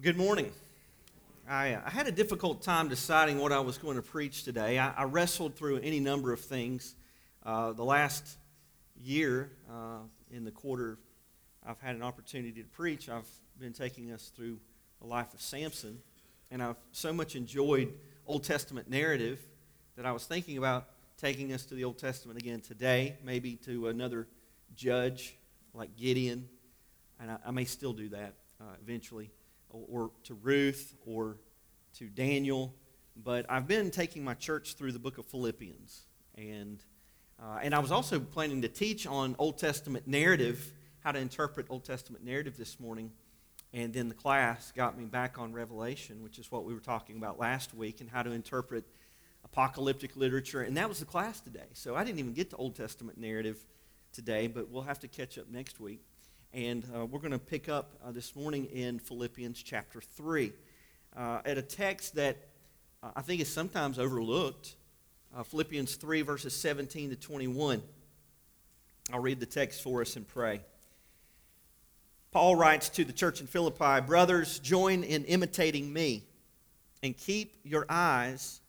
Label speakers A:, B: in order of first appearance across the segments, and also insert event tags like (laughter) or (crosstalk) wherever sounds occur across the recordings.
A: Well, good morning. I, uh, I, had a difficult time deciding what I was going to preach today. I, I wrestled through any number of things. Uh, the last year, uh, in the quarter I've had an opportunity to preach, I've been taking us through the life of Samson. And I've so much enjoyed Old Testament narrative that I was thinking about taking us to the Old Testament again today, maybe to another judge like Gideon. And I, I may still do that uh, eventually or to Ruth or to Daniel, but I've been taking my church through the book of Philippians. And, uh, and I was also planning to teach on Old Testament narrative, how to interpret Old Testament narrative this morning. And then the class got me back on Revelation, which is what we were talking about last week, and how to interpret apocalyptic literature. And that was the class today. So I didn't even get to Old Testament narrative today, but we'll have to catch up next week. And uh, we're going to pick up uh, this morning in Philippians chapter 3 uh, at a text that uh, I think is sometimes overlooked. Uh, Philippians 3, verses 17 to 21. I'll read the text for us and pray. Paul writes to the church in Philippi Brothers, join in imitating me and keep your eyes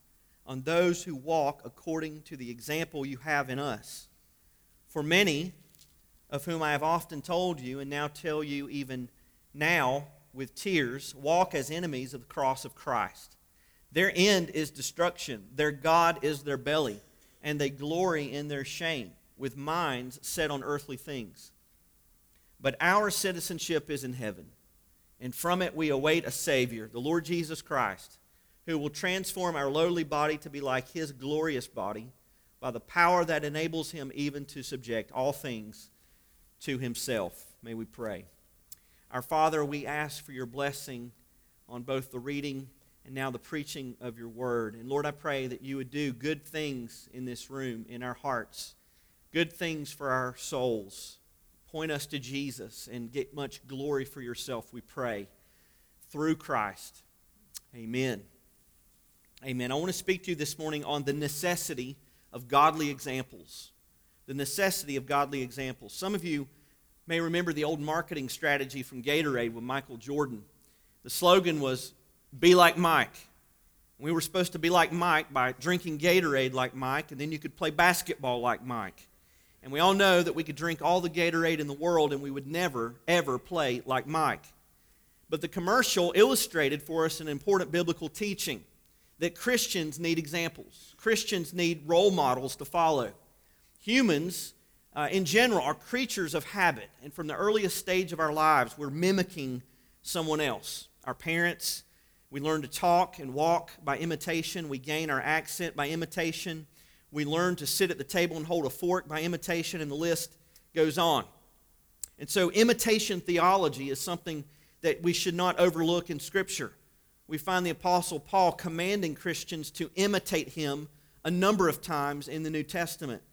A: on those who walk according to the example you have in us. For many, of whom I have often told you, and now tell you even now with tears, walk as enemies of the cross of Christ. Their end is destruction, their God is their belly, and they glory in their shame, with minds set on earthly things. But our citizenship is in heaven, and from it we await a Savior, the Lord Jesus Christ, who will transform our lowly body to be like his glorious body by the power that enables him even to subject all things to himself. May we pray. Our Father, we ask for your blessing on both the reading and now the preaching of your word. And Lord, I pray that you would do good things in this room, in our hearts, good things for our souls. Point us to Jesus and get much glory for yourself, we pray, through Christ. Amen. Amen. I want to speak to you this morning on the necessity of godly examples the necessity of godly examples. Some of you may remember the old marketing strategy from Gatorade with Michael Jordan. The slogan was, Be like Mike. We were supposed to be like Mike by drinking Gatorade like Mike, and then you could play basketball like Mike. And we all know that we could drink all the Gatorade in the world and we would never, ever play like Mike. But the commercial illustrated for us an important biblical teaching that Christians need examples, Christians need role models to follow. Humans, uh, in general, are creatures of habit. And from the earliest stage of our lives, we're mimicking someone else. Our parents, we learn to talk and walk by imitation. We gain our accent by imitation. We learn to sit at the table and hold a fork by imitation, and the list goes on. And so, imitation theology is something that we should not overlook in Scripture. We find the Apostle Paul commanding Christians to imitate him a number of times in the New Testament.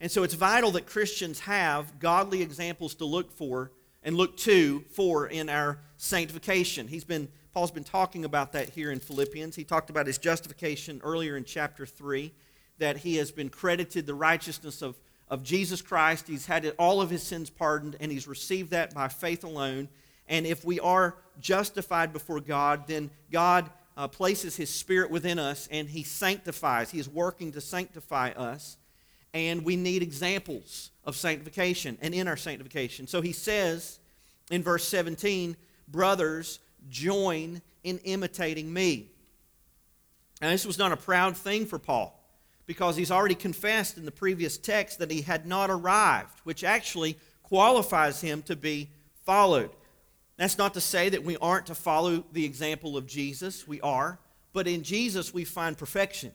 A: And so it's vital that Christians have godly examples to look for and look to for in our sanctification. He's been Paul's been talking about that here in Philippians. He talked about his justification earlier in chapter 3 that he has been credited the righteousness of of Jesus Christ. He's had all of his sins pardoned and he's received that by faith alone. And if we are justified before God, then God uh, places his spirit within us and he sanctifies. He is working to sanctify us and we need examples of sanctification and in our sanctification. So he says in verse 17, Brothers, join in imitating me. Now, this was not a proud thing for Paul because he's already confessed in the previous text that he had not arrived, which actually qualifies him to be followed. That's not to say that we aren't to follow the example of Jesus, we are, but in Jesus we find perfection.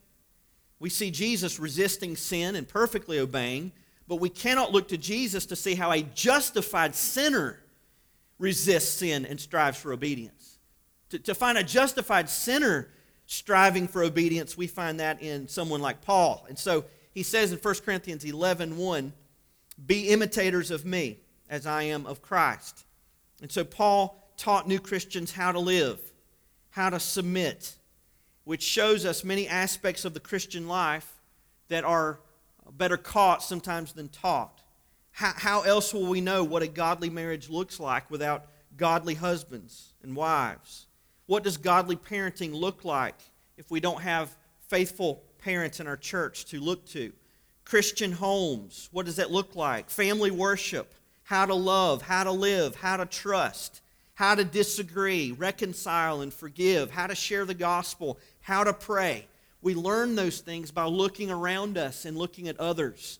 A: We see Jesus resisting sin and perfectly obeying, but we cannot look to Jesus to see how a justified sinner resists sin and strives for obedience. To, to find a justified sinner striving for obedience, we find that in someone like Paul. And so he says in 1 Corinthians 11 1, Be imitators of me as I am of Christ. And so Paul taught new Christians how to live, how to submit, which shows us many aspects of the Christian life that are better caught sometimes than taught. How, how else will we know what a godly marriage looks like without godly husbands and wives? What does godly parenting look like if we don't have faithful parents in our church to look to? Christian homes, what does that look like? Family worship, how to love, how to live, how to trust, how to disagree, reconcile, and forgive, how to share the gospel, how to pray. We learn those things by looking around us and looking at others.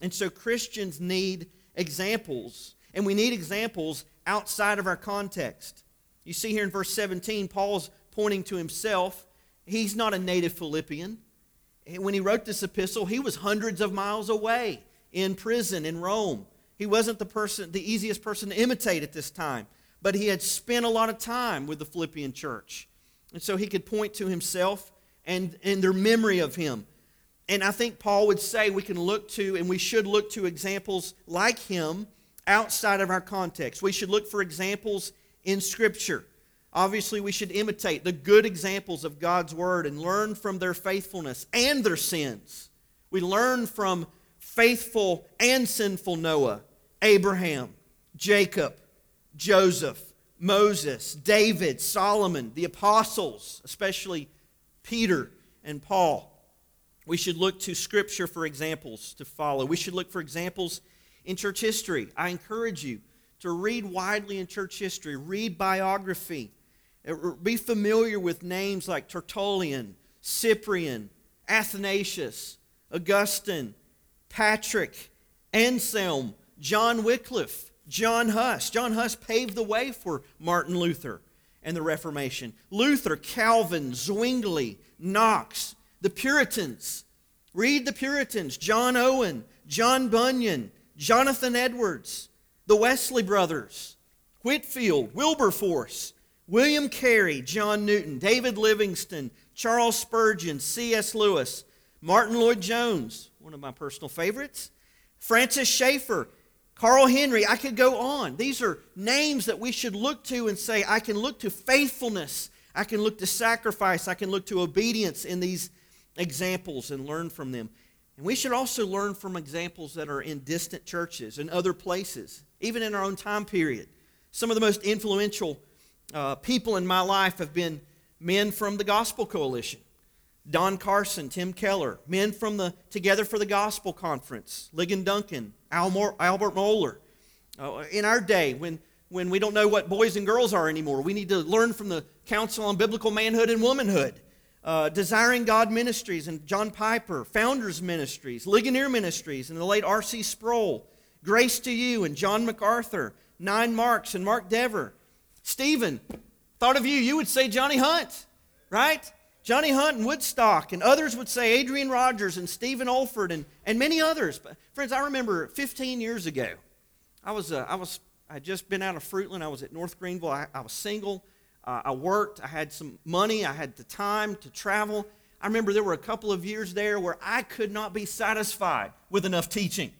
A: And so Christians need examples, and we need examples outside of our context. You see here in verse 17, Paul's pointing to himself. He's not a native Philippian. When he wrote this epistle, he was hundreds of miles away in prison in Rome. He wasn't the person, the easiest person to imitate at this time, but he had spent a lot of time with the Philippian church. And so he could point to himself and, and their memory of him. And I think Paul would say we can look to and we should look to examples like him outside of our context. We should look for examples in Scripture. Obviously, we should imitate the good examples of God's Word and learn from their faithfulness and their sins. We learn from faithful and sinful Noah, Abraham, Jacob, Joseph, Moses, David, Solomon, the apostles, especially Peter and Paul. We should look to Scripture for examples to follow. We should look for examples in church history. I encourage you to read widely in church history, read biography, uh, be familiar with names like Tertullian, Cyprian, Athanasius, Augustine, Patrick, Anselm, John Wycliffe, John Huss. John Huss paved the way for Martin Luther and the Reformation. Luther, Calvin, Zwingli, Knox, the Puritans. Read the Puritans, John Owen, John Bunyan, Jonathan Edwards, the Wesley brothers, Whitefield, Wilberforce, William Carey, John Newton, David Livingstone, Charles Spurgeon, C.S. Lewis, Martyn Lloyd-Jones, one of my personal favorites, Francis Schaeffer, Carl Henry, I could go on. These are names that we should look to and say, I can look to faithfulness, I can look to sacrifice, I can look to obedience in these examples and learn from them. And we should also learn from examples that are in distant churches and other places, even in our own time period. Some of the most influential uh, people in my life have been men from the Gospel Coalition. Don Carson, Tim Keller, men from the Together for the Gospel Conference, Ligon Duncan, Albert Mohler. Uh, in our day, when, when we don't know what boys and girls are anymore, we need to learn from the Council on Biblical Manhood and Womanhood uh, Desiring God Ministries and John Piper, Founders Ministries, Ligonier Ministries, and the late R.C. Sproul, Grace to You and John MacArthur, Nine Marks and Mark Dever. Stephen, thought of you, you would say Johnny Hunt, right? Johnny Hunt and Woodstock, and others would say Adrian Rogers and Stephen Olford and, and many others. But friends, I remember 15 years ago, I was, uh, I was I had just been out of Fruitland. I was at North Greenville. I, I was single. Uh, I worked, I had some money, I had the time to travel. I remember there were a couple of years there where I could not be satisfied with enough teaching.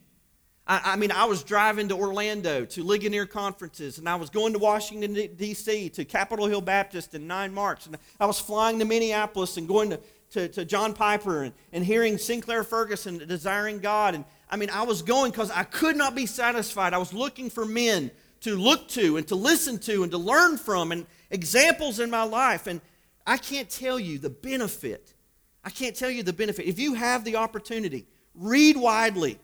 A: I, I mean, I was driving to Orlando to Ligonier conferences, and I was going to Washington, D.C., to Capitol Hill Baptist in Nine Marks, and I was flying to Minneapolis and going to, to, to John Piper and, and hearing Sinclair Ferguson, Desiring God. And I mean, I was going because I could not be satisfied. I was looking for men to look to and to listen to and to learn from. And, examples in my life, and I can't tell you the benefit. I can't tell you the benefit. If you have the opportunity, read widely,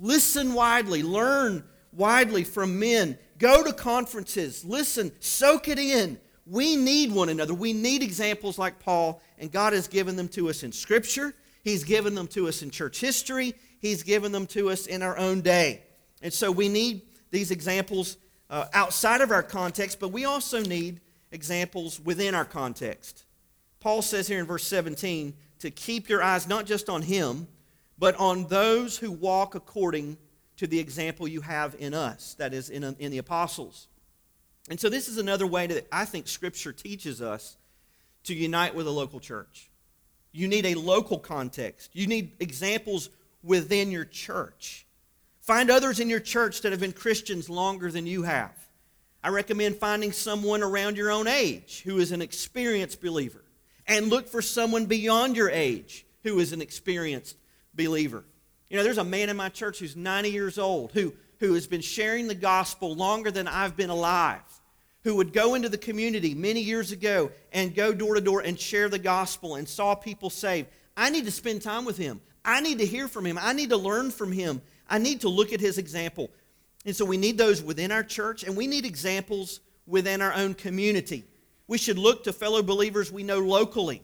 A: listen widely, learn widely from men, go to conferences, listen, soak it in. We need one another. We need examples like Paul, and God has given them to us in Scripture. He's given them to us in church history. He's given them to us in our own day. And so we need these examples uh, outside of our context, but we also need examples within our context. Paul says here in verse 17 to keep your eyes not just on him, but on those who walk according to the example you have in us, that is, in, in the apostles. And so, this is another way that I think Scripture teaches us to unite with a local church. You need a local context, you need examples within your church. Find others in your church that have been Christians longer than you have. I recommend finding someone around your own age who is an experienced believer. And look for someone beyond your age who is an experienced believer. You know, there's a man in my church who's 90 years old who, who has been sharing the gospel longer than I've been alive, who would go into the community many years ago and go door to door and share the gospel and saw people saved. I need to spend time with him. I need to hear from him. I need to learn from him. I need to look at his example. And so we need those within our church, and we need examples within our own community. We should look to fellow believers we know locally,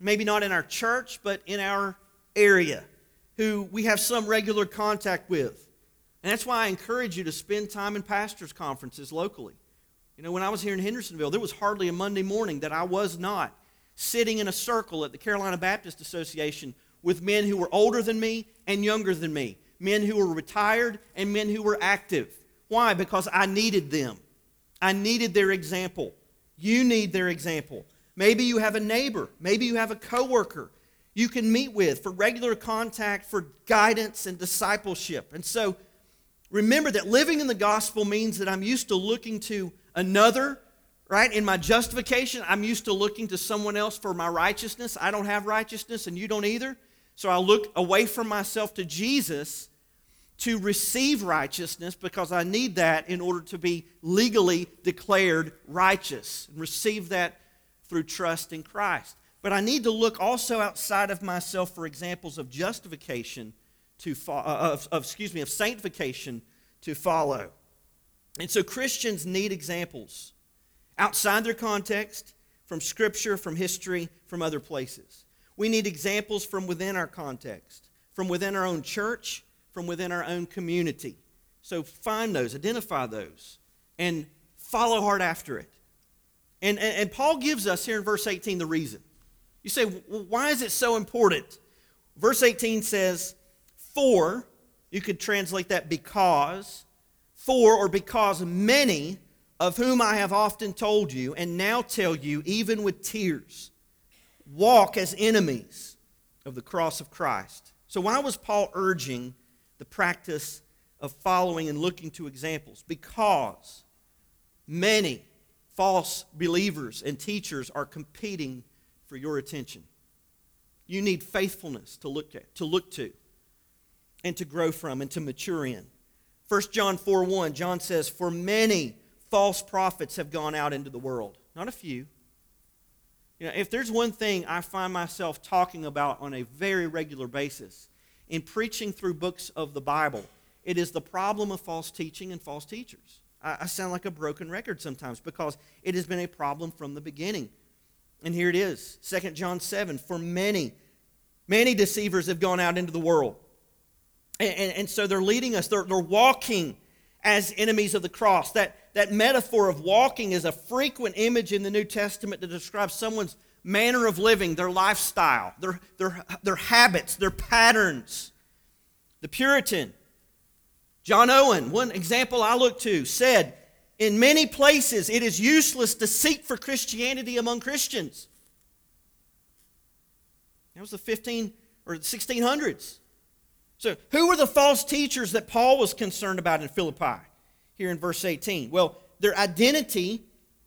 A: maybe not in our church, but in our area, who we have some regular contact with. And that's why I encourage you to spend time in pastors' conferences locally. You know, when I was here in Hendersonville, there was hardly a Monday morning that I was not sitting in a circle at the Carolina Baptist Association with men who were older than me and younger than me, men who were retired and men who were active. Why? Because I needed them. I needed their example. You need their example. Maybe you have a neighbor, maybe you have a coworker you can meet with for regular contact, for guidance and discipleship. And so remember that living in the gospel means that I'm used to looking to another, right? In my justification, I'm used to looking to someone else for my righteousness. I don't have righteousness and you don't either. So I look away from myself to Jesus to receive righteousness because I need that in order to be legally declared righteous and receive that through trust in Christ. But I need to look also outside of myself for examples of justification to fo- uh, of, of excuse me of sanctification to follow. And so Christians need examples outside their context, from scripture, from history, from other places. We need examples from within our context, from within our own church, from within our own community. So find those, identify those, and follow hard after it. And, and, and Paul gives us here in verse 18 the reason. You say, well, why is it so important? Verse 18 says, For, you could translate that because, for or because many of whom I have often told you, and now tell you, even with tears, walk as enemies of the cross of Christ. So, why was Paul urging the practice of following and looking to examples? Because many false believers and teachers are competing for your attention. You need faithfulness to look at, to look to, and to grow from and to mature in. 1 John 4 1, John says, For many false prophets have gone out into the world. Not a few, you know, if there's one thing I find myself talking about on a very regular basis in preaching through books of the Bible, it is the problem of false teaching and false teachers. I, I sound like a broken record sometimes because it has been a problem from the beginning. And here it is 2 John 7 For many, many deceivers have gone out into the world. And, and, and so they're leading us, they're, they're walking as enemies of the cross. That, that metaphor of walking is a frequent image in the New Testament to describe someone's manner of living, their lifestyle, their, their, their habits, their patterns. The Puritan, John Owen, one example I look to, said, In many places it is useless to seek for Christianity among Christians. That was the 15 or 1600s. So, who were the false teachers that Paul was concerned about in Philippi here in verse 18? Well, their identity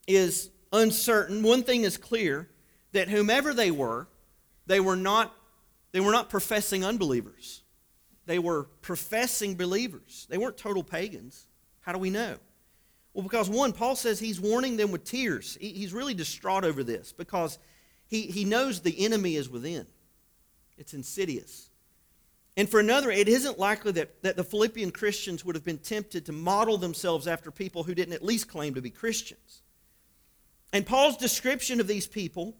A: is uncertain. One thing is clear that whomever they were, they were not, they were not professing unbelievers. They were professing believers. They weren't total pagans. How do we know? Well, because one, Paul says he's warning them with tears. he's really distraught over this because he, he knows the enemy is within, it's insidious. And for another, it isn't likely that, that the Philippian Christians would have been tempted to model themselves after people who didn't at least claim to be Christians. And Paul's description of these people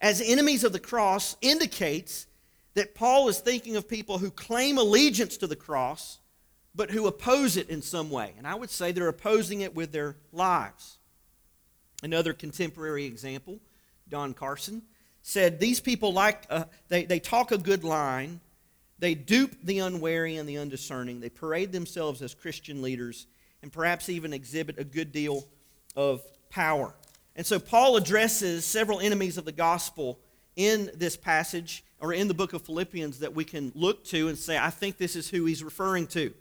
A: as enemies of the cross indicates that Paul is thinking of people who claim allegiance to the cross, but who oppose it in some way. And I would say they're opposing it with their lives. Another contemporary example, Don Carson, said these people like, uh, they, they talk a good line they dupe the unwary and the undiscerning. They parade themselves as Christian leaders and perhaps even exhibit a good deal of power. And so Paul addresses several enemies of the gospel in this passage or in the book of Philippians that we can look to and say, I think this is who he's referring to.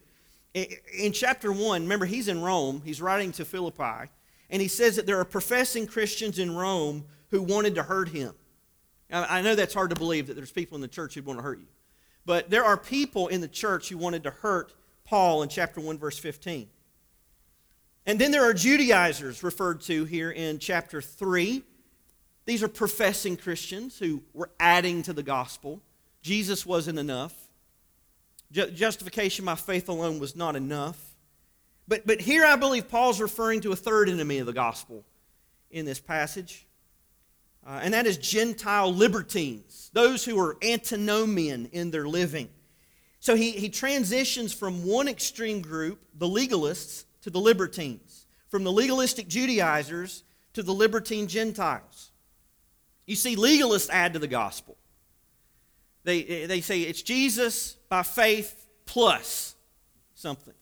A: In chapter 1, remember, he's in Rome, he's writing to Philippi, and he says that there are professing Christians in Rome who wanted to hurt him. Now, I know that's hard to believe that there's people in the church who want to hurt you. But there are people in the church who wanted to hurt Paul in chapter 1, verse 15. And then there are Judaizers referred to here in chapter 3. These are professing Christians who were adding to the gospel. Jesus wasn't enough. Justification by faith alone was not enough. But, but here I believe Paul's referring to a third enemy of the gospel in this passage, uh, and that is Gentile libertines, those who are antinomian in their living. So he, he transitions from one extreme group, the legalists, to the libertines, from the legalistic Judaizers to the libertine Gentiles. You see, legalists add to the gospel. They, they say it's Jesus by faith plus something.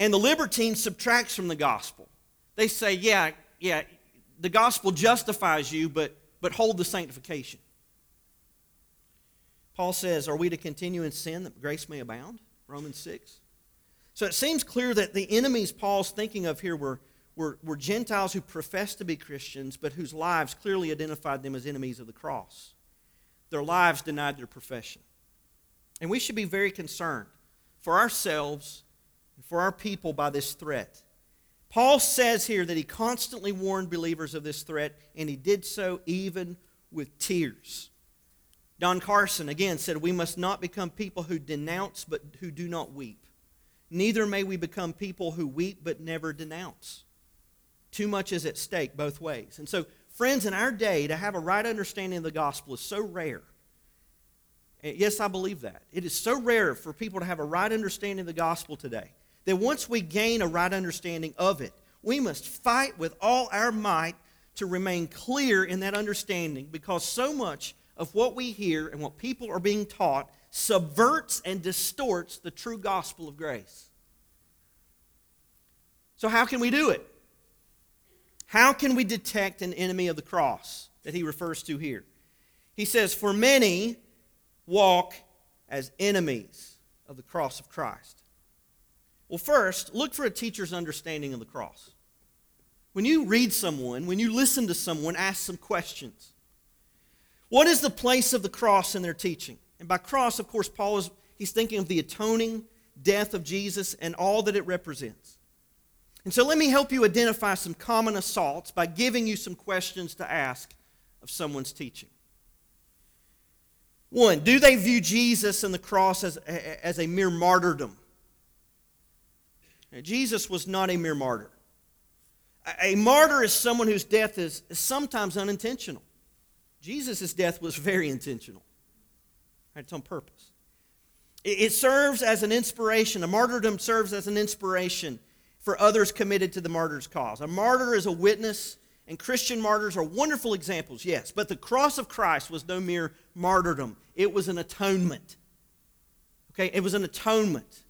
A: And the libertine subtracts from the gospel. They say, yeah, yeah, the gospel justifies you, but, but hold the sanctification. Paul says, Are we to continue in sin that grace may abound? Romans 6. So it seems clear that the enemies Paul's thinking of here were, were, were Gentiles who professed to be Christians, but whose lives clearly identified them as enemies of the cross. Their lives denied their profession. And we should be very concerned for ourselves and for our people by this threat. Paul says here that he constantly warned believers of this threat, and he did so even with tears. Don Carson again said, We must not become people who denounce but who do not weep. Neither may we become people who weep but never denounce. Too much is at stake both ways. And so, friends, in our day, to have a right understanding of the gospel is so rare. Eh, yes, I believe that. It is so rare for people to have a right understanding of the gospel today that once we gain a right understanding of it, we must fight with all our might to remain clear in that understanding because so much of what we hear and what people are being taught subverts and distorts the true gospel of grace. So, how can we do it? How can we detect an enemy of the cross that he refers to here? He says, For many walk as enemies of the cross of Christ. Well, first, look for a teacher's understanding of the cross. When you read someone, when you listen to someone, ask some questions. What is the place of the cross in their teaching? And by cross, of course, Paul is he's thinking of the atoning death of Jesus and all that it represents. And so let me help you identify some common assaults by giving you some questions to ask of someone's teaching. One, do they view Jesus and the cross as, as a mere martyrdom? Now, Jesus was not a mere martyr. A martyr is someone whose death is, sometimes unintentional. Jesus' death was very intentional. It's on purpose. It serves as an inspiration. A martyrdom serves as an inspiration for others committed to the martyr's cause. A martyr is a witness, and Christian martyrs are wonderful examples, yes. But the cross of Christ was no mere martyrdom, it was an atonement. Okay, it was an atonement.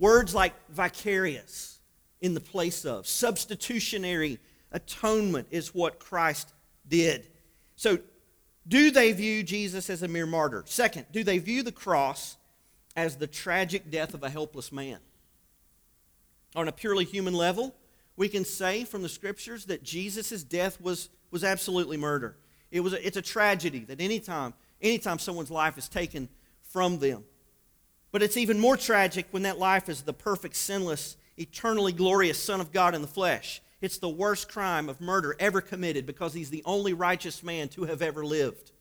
A: Words like vicarious, in the place of, substitutionary atonement is what Christ did. So do they view Jesus as a mere martyr? Second, do they view the cross as the tragic death of a helpless man? On a purely human level, we can say from the scriptures that Jesus' death was, was absolutely murder. It was a, it's a tragedy that anytime, anytime someone's life is taken from them. But it's even more tragic when that life is the perfect, sinless, eternally glorious Son of God in the flesh. It's the worst crime of murder ever committed because he's the only righteous man to have ever lived.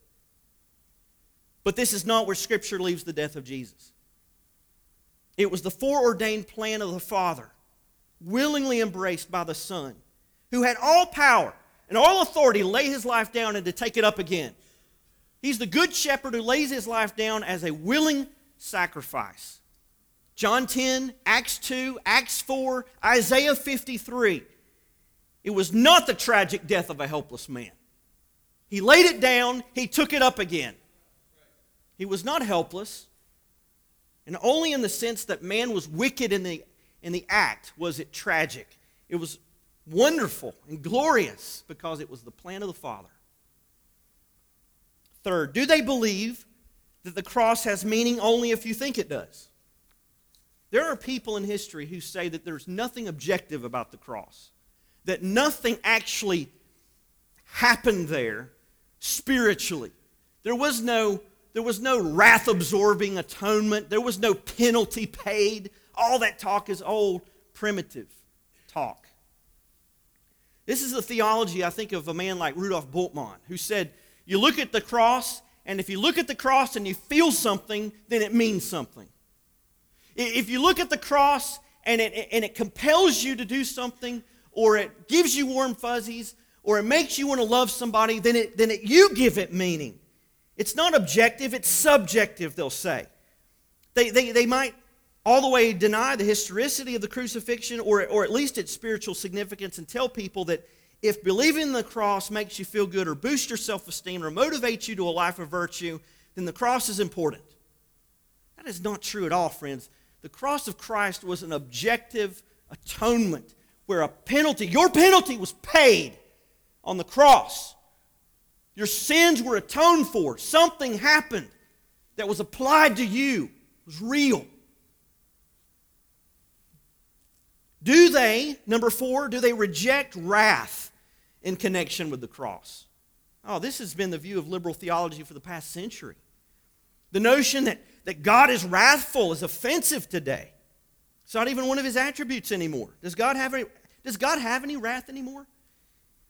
A: But this is not where Scripture leaves the death of Jesus. It was the foreordained plan of the Father, willingly embraced by the Son, who had all power and all authority to lay his life down and to take it up again. He's the good shepherd who lays his life down as a willing sacrifice. John 10, Acts 2, Acts 4, Isaiah 53 it was not the tragic death of a helpless man. He laid it down, he took it up again. He was not helpless, and only in the sense that man was wicked in the, in the act was it tragic. It was wonderful and glorious because it was the plan of the Father. Third, do they believe that the cross has meaning only if you think it does? There are people in history who say that there's nothing objective about the cross that nothing actually happened there spiritually. There was no, there was no wrath absorbing atonement, there was no penalty paid. All that talk is old, primitive talk. This is the theology, I think, of a man like Rudolf Bultmann, who said, You look at the cross, and if you look at the cross and you feel something, then it means something. If you look at the cross and it, and it compels you to do something, or it gives you warm fuzzies, or it makes you want to love somebody, then, it, then it, you give it meaning. It's not objective, it's subjective, they'll say. They, they, they might all the way deny the historicity of the crucifixion or, or at least its spiritual significance and tell people that if believing in the cross makes you feel good or boosts your self esteem or motivates you to a life of virtue, then the cross is important. That is not true at all, friends. The cross of Christ was an objective atonement where a penalty, your penalty was paid on the cross. Your sins were atoned for. Something happened that was applied to you, it was real. Do they, number four, do they reject wrath in connection with the cross? Oh, this has been the view of liberal theology for the past century. The notion that, that God is wrathful is offensive today. It's not even one of his attributes anymore. Does God have any, does God have any wrath anymore?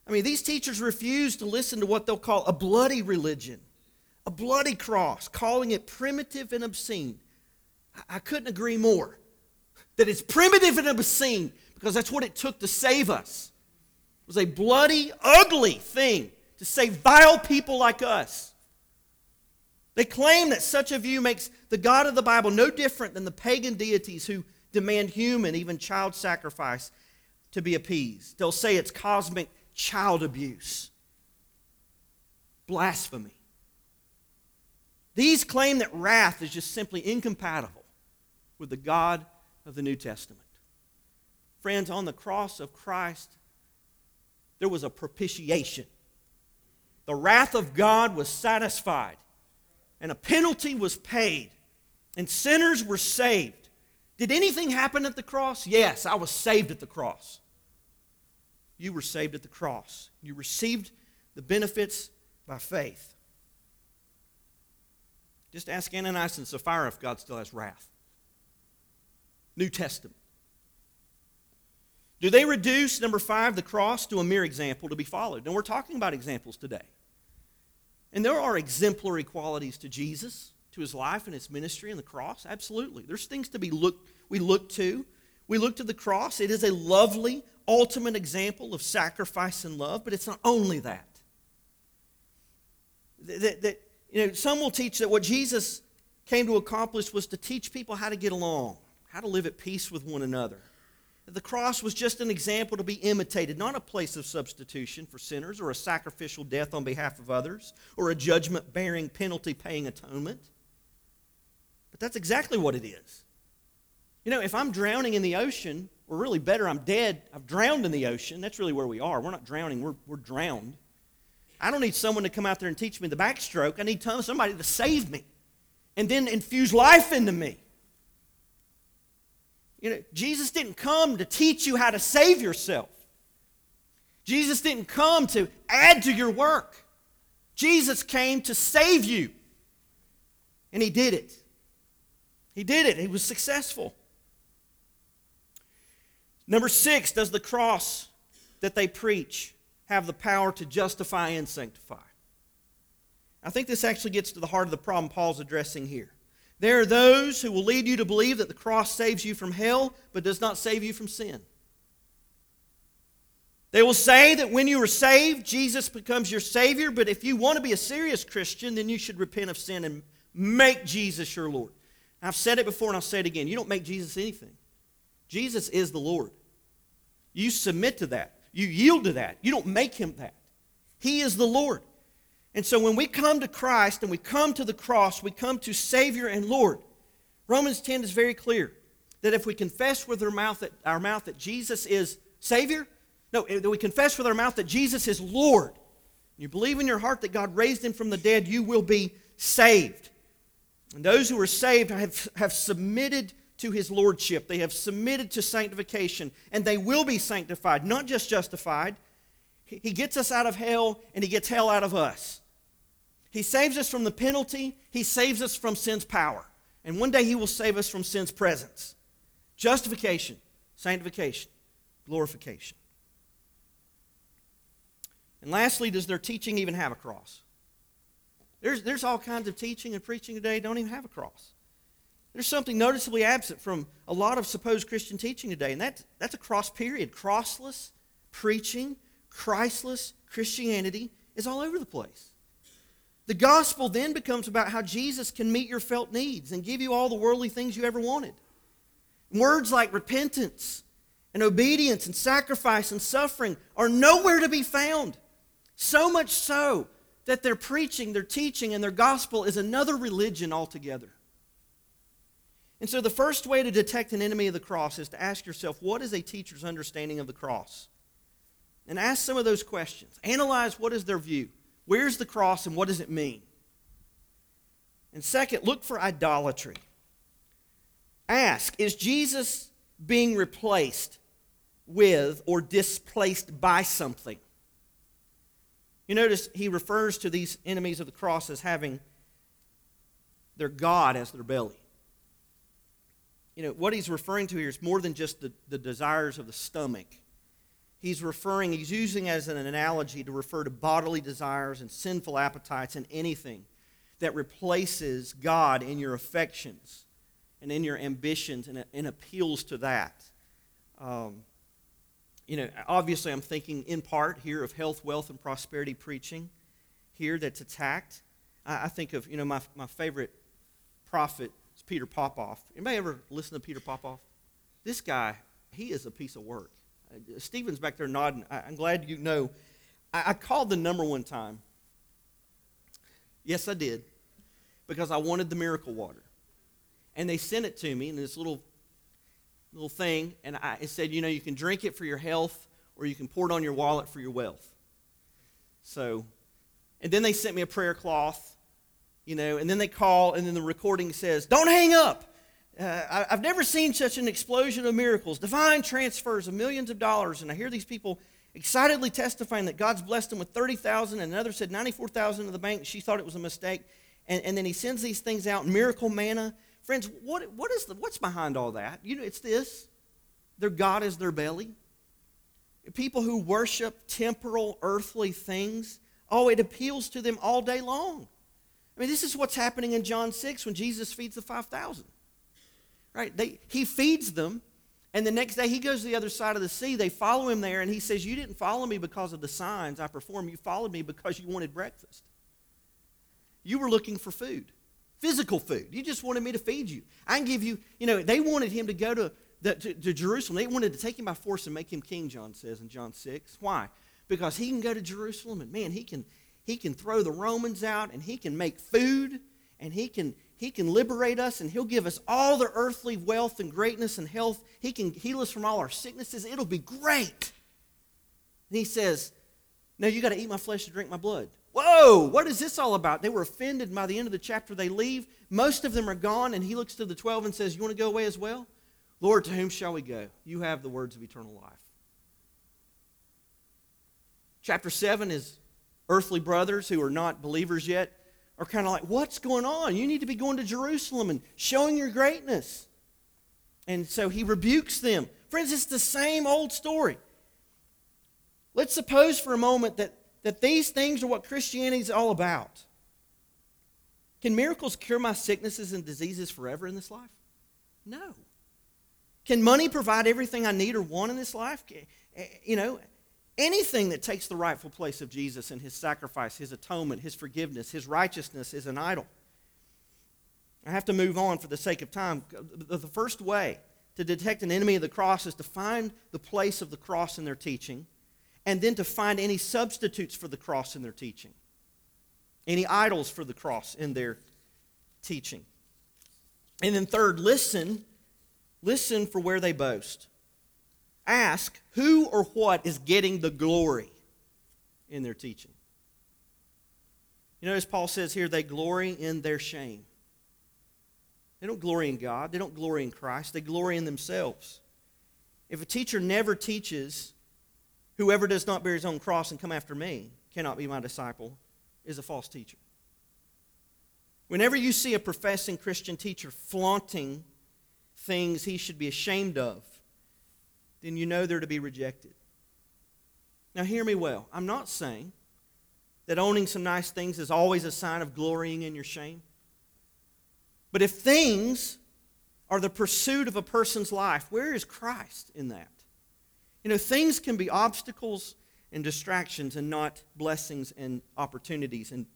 A: I mean, these teachers refuse to listen to what they'll call a bloody religion, a bloody cross, calling it primitive and obscene. I, I couldn't agree more that it's primitive and obscene because that's what it took to save us. It was a bloody, ugly thing to save vile people like us. They claim that such a view makes the God of the Bible no different than the pagan deities who demand human, even child sacrifice to be appeased. They'll say it's cosmic child abuse, blasphemy. These claim that wrath is just simply incompatible with the God of the New Testament. Friends, on the cross of Christ, there was a propitiation. The wrath of God was satisfied, and a penalty was paid, and sinners were saved. Did anything happen at the cross? Yes, I was saved at the cross. You were saved at the cross. You received the benefits by faith. Just ask Ananias and Sapphira if God still has wrath. New Testament. Do they reduce, number five, the cross to a mere example to be followed? And we're talking about examples today. And there are exemplary qualities to Jesus, to his life and his ministry and the cross. Absolutely. There's things to be looked, we look to. We look to the cross. It is a lovely, ultimate example of sacrifice and love, but it's not only that. That, that you know, some will teach that what Jesus came to accomplish was to teach people how to get along how to live at peace with one another. The cross was just an example to be imitated, not a place of substitution for sinners or a sacrificial death on behalf of others or a judgment bearing, penalty paying atonement. But that's exactly what it is. You know, if I'm drowning in the ocean, or really better, I'm dead, I've drowned in the ocean, that's really where we are. We're not drowning, we're, we're drowned. I don't need someone to come out there and teach me the backstroke. I need somebody to save me and then infuse life into me. You know, Jesus didn't come to teach you how to save yourself. Jesus didn't come to add to your work. Jesus came to save you. And he did it. He did it. He was successful. Number six, does the cross that they preach have the power to justify and sanctify? I think this actually gets to the heart of the problem Paul's addressing here. There are those who will lead you to believe that the cross saves you from hell, but does not save you from sin. They will say that when you are saved, Jesus becomes your Savior, but if you want to be a serious Christian, then you should repent of sin and make Jesus your Lord. I've said it before and I'll say it again. You don't make Jesus anything, Jesus is the Lord. You submit to that, you yield to that. You don't make him that. He is the Lord. And so when we come to Christ and we come to the cross, we come to Savior and Lord. Romans 10 is very clear that if we confess with our mouth that, our mouth that Jesus is Savior, no, that we confess with our mouth that Jesus is Lord, you believe in your heart that God raised him from the dead, you will be saved. And those who are saved have, have submitted to his lordship. They have submitted to sanctification, and they will be sanctified, not just justified. He gets us out of hell, and he gets hell out of us. He saves us from the penalty, He saves us from sin's power. And one day He will save us from sin's presence. Justification, sanctification. glorification. And lastly, does their teaching even have a cross? There's, there's all kinds of teaching and preaching today don't even have a cross. There's something noticeably absent from a lot of supposed Christian teaching today, and that's, that's a cross period. Crossless preaching, Christless Christianity is all over the place. The gospel then becomes about how Jesus can meet your felt needs and give you all the worldly things you ever wanted. Words like repentance and obedience and sacrifice and suffering are nowhere to be found. So much so that their preaching, their teaching, and their gospel is another religion altogether. And so, the first way to detect an enemy of the cross is to ask yourself, what is a teacher's understanding of the cross? And ask some of those questions. Analyze what is their view. Where's the cross and what does it mean? And second, look for idolatry. Ask, is Jesus being replaced with or displaced by something? You notice he refers to these enemies of the cross as having their God as their belly. You know, what he's referring to here is more than just the, the desires of the stomach. He's referring, he's using as an analogy to refer to bodily desires and sinful appetites and anything that replaces God in your affections and in your ambitions and, and appeals to that. Um, you know, obviously, I'm thinking in part here of health, wealth, and prosperity preaching here that's attacked. I, I think of, you know, my, my favorite prophet is Peter Popoff. Anybody ever listen to Peter Popoff? This guy, he is a piece of work. Stephen's back there nodding. I, am glad you know. I, I called the number one time. Yes, I did. Because I wanted the miracle water. And they sent it to me in this little little thing, and I, it said, you know, you can drink it for your health or you can pour it on your wallet for your wealth. So, and then they sent me a prayer cloth, you know, and then they call, and then the recording says, don't hang up. Uh, I've never seen such an explosion of miracles, divine transfers of millions of dollars, and I hear these people excitedly testifying that God's blessed them with 30,000 and another said 94,000 in the bank. She thought it was a mistake. And, and then he sends these things out, miracle manna. Friends, what, what is the, what's behind all that? You know, it's this. Their God is their belly. People who worship temporal, earthly things, oh, it appeals to them all day long. I mean, this is what's happening in John 6 when Jesus feeds the 5,000. Right? They, he feeds them, and the next day he goes to the other side of the sea. They follow him there, and he says, You didn't follow me because of the signs I perform. You followed me because you wanted breakfast. You were looking for food physical food. You just wanted me to feed you. I can give you, you know, they wanted him to go to, the, to, to, Jerusalem. They wanted to take him by force and make him king, John says in John 6. Why? Because he can go to Jerusalem and man, he can he can throw the Romans out and he can make food and he can he can liberate us and he'll give us all the earthly wealth and greatness and health. He can heal us from all our sicknesses. It'll be great. And he says, No, you got to eat my flesh and drink my blood. Whoa, what is this all about? They were offended. By the end of the chapter, they leave. Most of them are gone, and he looks to the 12 and says, You want to go away as well? Lord, to whom shall we go? You have the words of eternal life. Chapter 7 is earthly brothers who are not believers yet are kind of like, What's going on? You need to be going to Jerusalem and showing your greatness. And so he rebukes them. Friends, it's the same old story. Let's suppose for a moment that that these things are what Christianity is all about. Can miracles cure my sicknesses and diseases forever in this life? No. Can money provide everything I need or want in this life? Eh, you know, anything that takes the rightful place of Jesus and his sacrifice, his atonement, his forgiveness, his righteousness is an idol. I have to move on for the sake of time. The first way to detect an enemy of the cross is to find the place of the cross in their teaching and then to find any substitutes for the cross in their teaching, any idols for the cross in their teaching. And then, third, listen. Listen for where they boast. Ask who or what is getting the glory in their teaching. You notice Paul says here, they glory in their shame. They don't glory in God, they don't glory in Christ, they glory in themselves. If a teacher never teaches Whoever does not bear his own cross and come after me cannot be my disciple, is a false teacher. Whenever you see a professing Christian teacher flaunting things he should be ashamed of, then you know they're to be rejected. Now, hear me well. I'm not saying that owning some nice things is always a sign of glorying in your shame. But if things are the pursuit of a person's life, where is Christ in that? You know, things can be obstacles and distractions and not blessings and opportunities and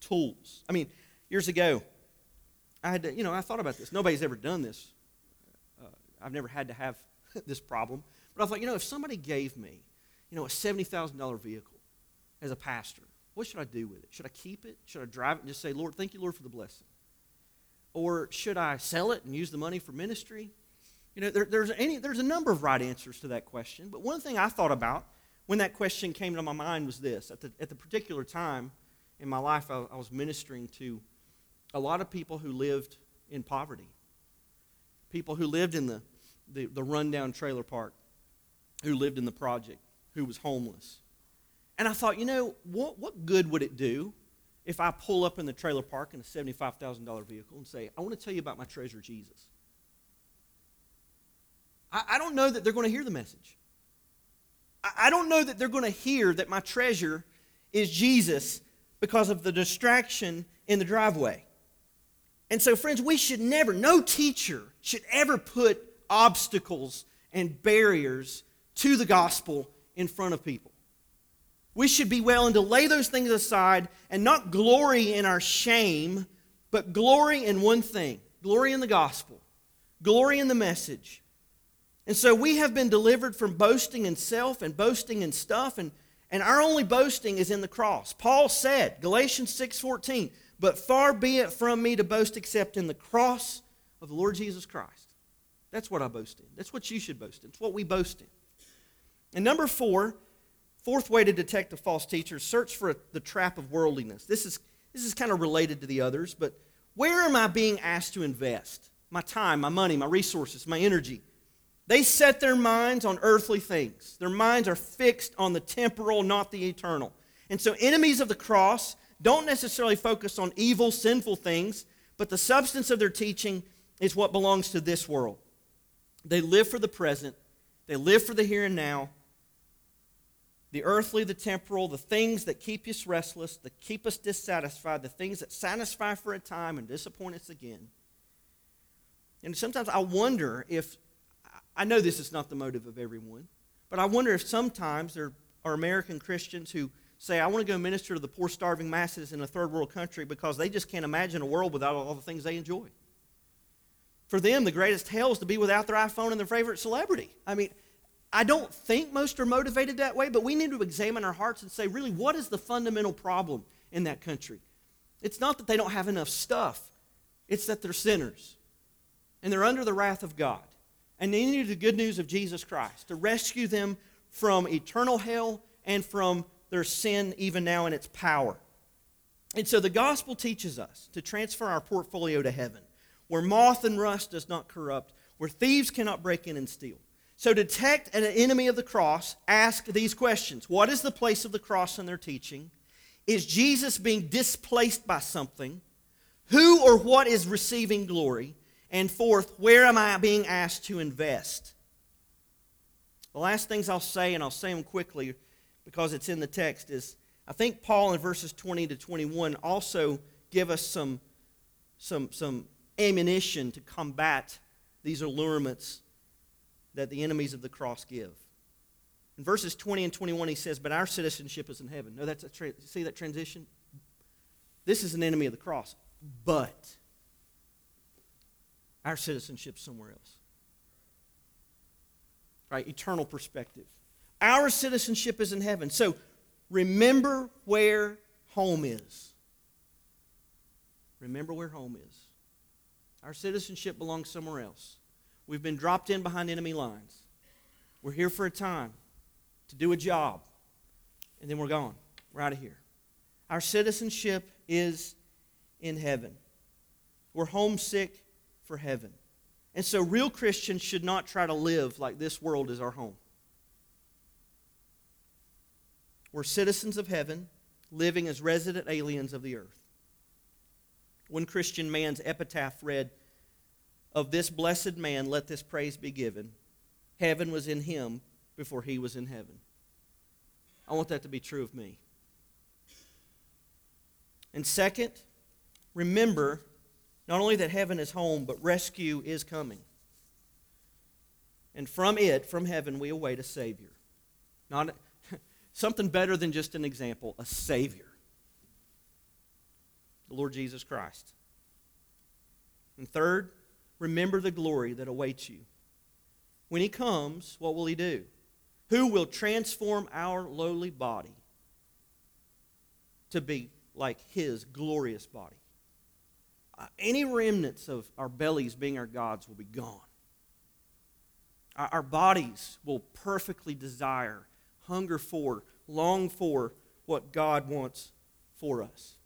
A: tools. I mean, years ago, I had to, you know, I thought about this. Nobody's ever done this. Uh, I've never had to have (laughs) this problem. But I thought, you know, if somebody gave me, you know, a $70,000 vehicle as a pastor, what should I do with it? Should I keep it? Should I drive it and just say, Lord, thank you, Lord, for the blessing? Or should I sell it and use the money for ministry? You know, there, there's, any, there's a number of right answers to that question. But one thing I thought about when that question came to my mind was this. At the, at the particular time in my life, I, I was ministering to a lot of people who lived in poverty, people who lived in the, the, the rundown trailer park, who lived in the project, who was homeless. And I thought, you know, what, what good would it do if I pull up in the trailer park in a $75,000 vehicle and say, I want to tell you about my treasure, Jesus? I, I don't know that they're going to hear the message. I, I don't know that they're going to hear that my treasure is Jesus because of the distraction in the driveway. And so, friends, we should never, no teacher should ever put obstacles and barriers to the gospel in front of people. We should be willing to lay those things aside and not glory in our shame, but glory in one thing glory in the gospel, glory in the message. And so we have been delivered from boasting in self and boasting in stuff, and, and our only boasting is in the cross. Paul said, Galatians 6:14, but far be it from me to boast except in the cross of the Lord Jesus Christ. That's what I boast in. That's what you should boast in. It's what we boast in. And number four, fourth way to detect a false teacher, search for the trap of worldliness. This is, this is kind of related to the others, but where am I being asked to invest? My time, my money, my resources, my energy. They set their minds on earthly things. Their minds are fixed on the temporal, not the eternal. And so, enemies of the cross don't necessarily focus on evil, sinful things, but the substance of their teaching is what belongs to this world. They live for the present, they live for the here and now. The earthly, the temporal, the things that keep us restless, that keep us dissatisfied, the things that satisfy for a time and disappoint us again. And sometimes I wonder if, I know this is not the motive of everyone, but I wonder if sometimes there are American Christians who say, I want to go minister to the poor, starving masses in a third world country because they just can't imagine a world without all the things they enjoy. For them, the greatest hell is to be without their iPhone and their favorite celebrity. I mean, I don't think most are motivated that way, but we need to examine our hearts and say, really, what is the fundamental problem in that country? It's not that they don't have enough stuff, it's that they're sinners and they're under the wrath of God. And they need the good news of Jesus Christ to rescue them from eternal hell and from their sin even now in its power. And so the gospel teaches us to transfer our portfolio to heaven, where moth and rust does not corrupt, where thieves cannot break in and steal. So, detect an enemy of the cross, ask these questions What is the place of the cross in their teaching? Is Jesus being displaced by something? Who or what is receiving glory? And fourth, where am I being asked to invest? The last things I'll say, and I'll say them quickly, because it's in the text, is I think Paul in verses 20 to 21 also give us some, some, some ammunition to combat these allurements that the enemies of the cross give. In verses 20 and 21, he says, But our citizenship is in heaven. No, that's a tra- see that transition? This is an enemy of the cross. But our citizenship somewhere else. Right? Eternal perspective. Our citizenship is in heaven. So remember where home is. Remember where home is. Our citizenship belongs somewhere else. We've been dropped in behind enemy lines. We're here for a time to do a job, and then we're gone. We're out of here. Our citizenship is in heaven. We're homesick for heaven. And so, real Christians should not try to live like this world is our home. We're citizens of heaven, living as resident aliens of the earth. One Christian man's epitaph read, Of this blessed man let this praise be given. heaven was in him before he was in heaven. I want that to be true of me. And second, remember not only that heaven is home, but rescue is coming. And from it, from heaven, we await a Savior. Not (laughs) something better than just an example, a Savior. The Lord Jesus Christ. And third, remember the glory that awaits you. When He comes, what will He do? Who will transform our lowly body to be like His glorious body? Uh, any remnants of our bellies being our gods will be gone. Our, our bodies will perfectly desire, hunger for, long for what God wants for us.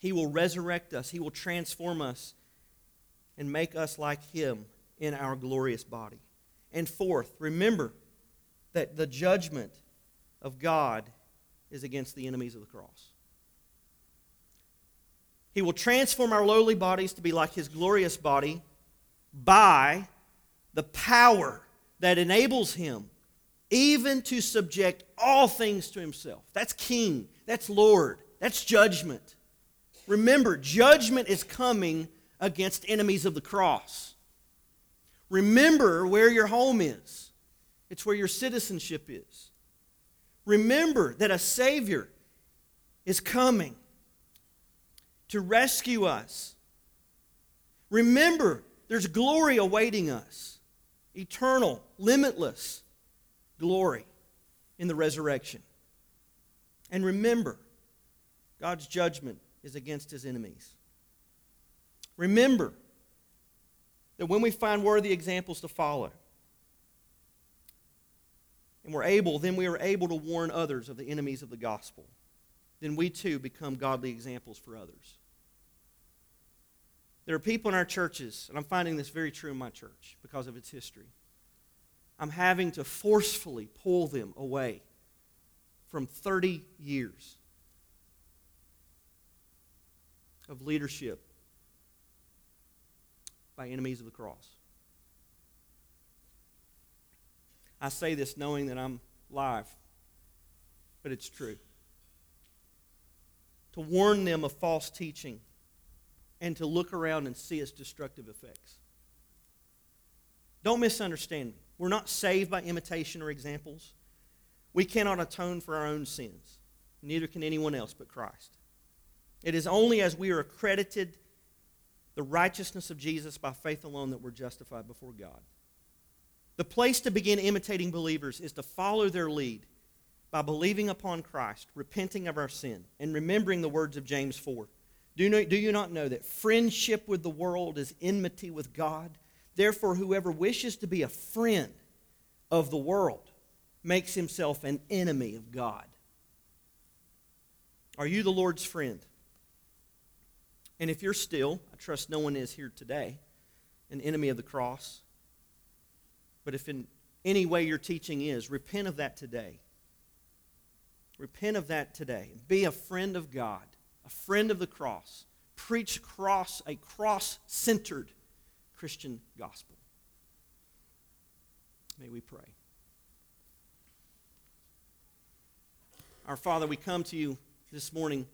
A: He will resurrect us, He will transform us and make us like Him in our glorious body. And fourth, remember that the judgment of God is against the enemies of the cross. He will transform our lowly bodies to be like His glorious body by the power that enables Him even to subject all things to Himself. That's King, that's Lord, that's judgment. Remember, judgment is coming against enemies of the cross. Remember where your home is, it's where your citizenship is. Remember that a Savior is coming to rescue us. Remember, there's glory awaiting us eternal, limitless glory in the resurrection. And remember, God's judgment is against his enemies. Remember that when we find worthy examples to follow, and we're able, then we are able to warn others of the enemies of the gospel. Then we too become godly examples for others. There are people in our churches, and I'm finding this very true in my church because of its history. I'm having to forcefully pull them away from 30 years of leadership by enemies of the cross. I say this knowing that I'm live, but it's true. To warn them of false teaching and to look around and see its destructive effects. Don't misunderstand me. We're not saved by imitation or examples. We cannot atone for our own sins. Neither can anyone else but Christ. It is only as we are accredited the righteousness of Jesus by faith alone that we're justified before God. The place to begin imitating believers is to follow their lead by believing upon Christ, repenting of our sin, and remembering the words of James 4. Do you, do you not know that friendship with the world is enmity with God? Therefore, whoever wishes to be a friend of the world makes himself an enemy of God. Are you the Lord's friend? And if you're still, I trust no one is here today, an enemy of the cross, but if in any way your teaching is, repent of that today. Repent of that today. Be a friend of God, a friend of the cross. Preach cross, a cross-centered Christian gospel. May we pray. Our Father, we come to you this morning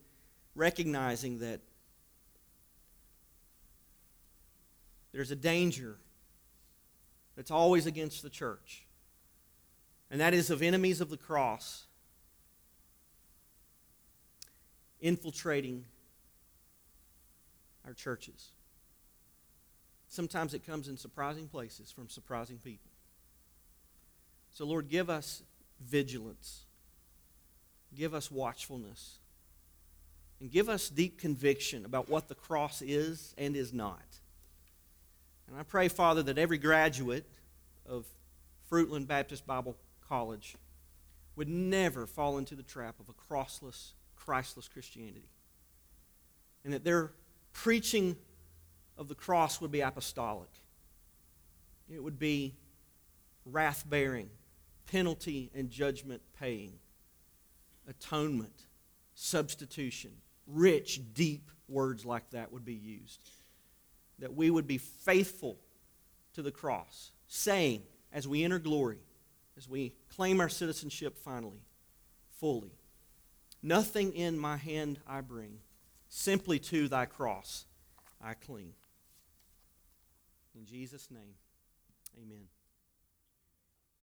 A: recognizing that there's a danger that's always against the church, and that is of enemies of the cross infiltrating our churches. Sometimes it comes in surprising places from surprising people. So, Lord, give us vigilance, give us watchfulness, and give us deep conviction about what the cross is and is not. And I pray, Father, that every graduate of Fruitland Baptist Bible College would never fall into the trap of a crossless, Christless Christianity. And that their preaching of the cross would be apostolic. It would be wrath bearing, penalty and judgment paying, atonement, substitution, rich, deep words like that would be used that we would be faithful to the cross, saying, as we enter glory, as we claim our citizenship finally, fully. Nothing in my hand I bring, simply to thy cross I cling. In Jesus' name, amen.